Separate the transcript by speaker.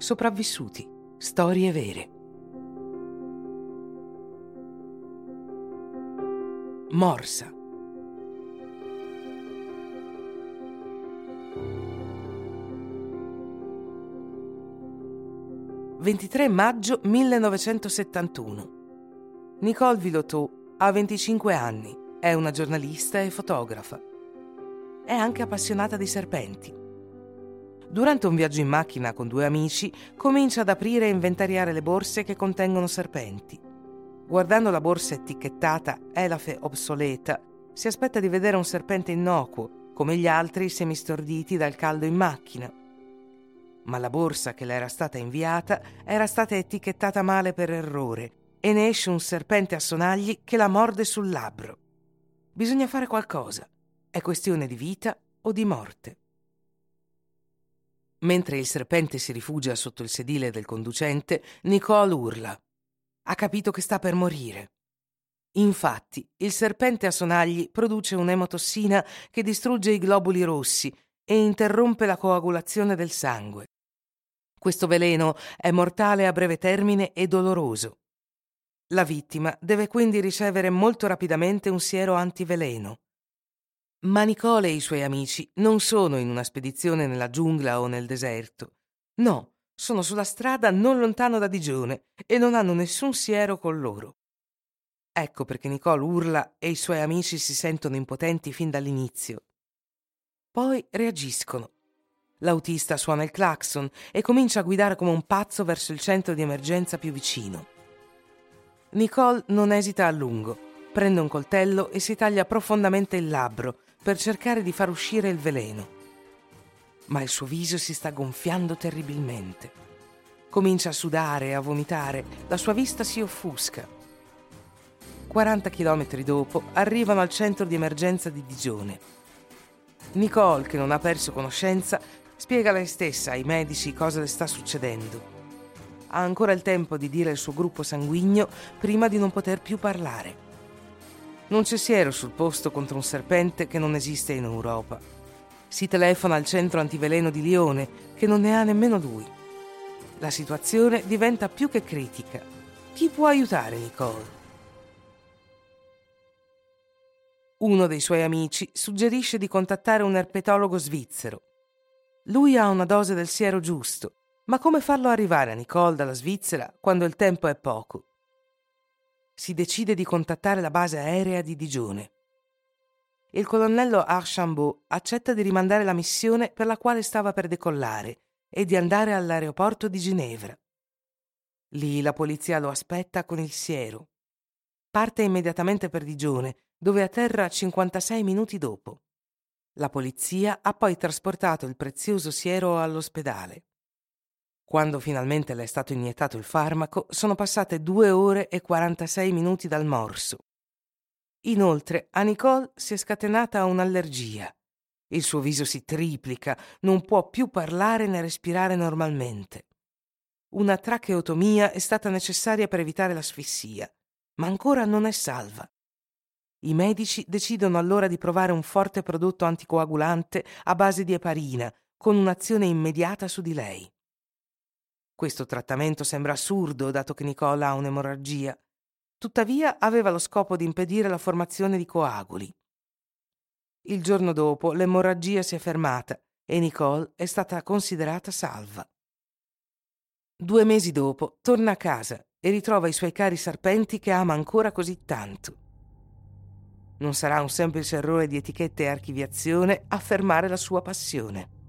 Speaker 1: Sopravvissuti. Storie vere. Morsa. «23 maggio 1971. Nicole Vilotou ha 25 anni, è una giornalista e fotografa. È anche appassionata di serpenti. Durante un viaggio in macchina con due amici, comincia ad aprire e inventariare le borse che contengono serpenti. Guardando la borsa etichettata Elafe obsoleta, si aspetta di vedere un serpente innocuo, come gli altri semistorditi dal caldo in macchina. Ma la borsa che le era stata inviata era stata etichettata male per errore e ne esce un serpente a sonagli che la morde sul labbro. Bisogna fare qualcosa. È questione di vita o di morte. Mentre il serpente si rifugia sotto il sedile del conducente, Nicole urla. Ha capito che sta per morire. Infatti, il serpente a sonagli produce un'emotossina che distrugge i globuli rossi e interrompe la coagulazione del sangue. Questo veleno è mortale a breve termine e doloroso. La vittima deve quindi ricevere molto rapidamente un siero antiveleno. Ma Nicole e i suoi amici non sono in una spedizione nella giungla o nel deserto. No, sono sulla strada non lontano da Digione e non hanno nessun siero con loro. Ecco perché Nicole urla e i suoi amici si sentono impotenti fin dall'inizio. Poi reagiscono. L'autista suona il clacson e comincia a guidare come un pazzo verso il centro di emergenza più vicino. Nicole non esita a lungo, prende un coltello e si taglia profondamente il labbro per cercare di far uscire il veleno. Ma il suo viso si sta gonfiando terribilmente. Comincia a sudare e a vomitare, la sua vista si offusca. 40 chilometri dopo arrivano al centro di emergenza di Digione. Nicole, che non ha perso conoscenza, spiega lei stessa ai medici cosa le sta succedendo. Ha ancora il tempo di dire il suo gruppo sanguigno prima di non poter più parlare. Non c'è siero sul posto contro un serpente che non esiste in Europa. Si telefona al centro antiveleno di Lione, che non ne ha nemmeno lui. La situazione diventa più che critica. Chi può aiutare Nicole? Uno dei suoi amici suggerisce di contattare un erpetologo svizzero. Lui ha una dose del siero giusto, ma come farlo arrivare a Nicole dalla Svizzera quando il tempo è poco? Si decide di contattare la base aerea di Digione. Il colonnello Archambault accetta di rimandare la missione per la quale stava per decollare e di andare all'aeroporto di Ginevra. Lì la polizia lo aspetta con il siero. Parte immediatamente per Digione, dove atterra 56 minuti dopo. La polizia ha poi trasportato il prezioso siero all'ospedale. Quando finalmente le è stato iniettato il farmaco, sono passate due ore e 46 minuti dal morso. Inoltre, a Nicole si è scatenata un'allergia. Il suo viso si triplica, non può più parlare né respirare normalmente. Una tracheotomia è stata necessaria per evitare l'asfissia, ma ancora non è salva. I medici decidono allora di provare un forte prodotto anticoagulante a base di eparina, con un'azione immediata su di lei. Questo trattamento sembra assurdo, dato che Nicola ha un'emorragia. Tuttavia aveva lo scopo di impedire la formazione di coaguli. Il giorno dopo l'emorragia si è fermata e Nicole è stata considerata salva. Due mesi dopo torna a casa e ritrova i suoi cari serpenti che ama ancora così tanto. Non sarà un semplice errore di etichette e archiviazione a fermare la sua passione.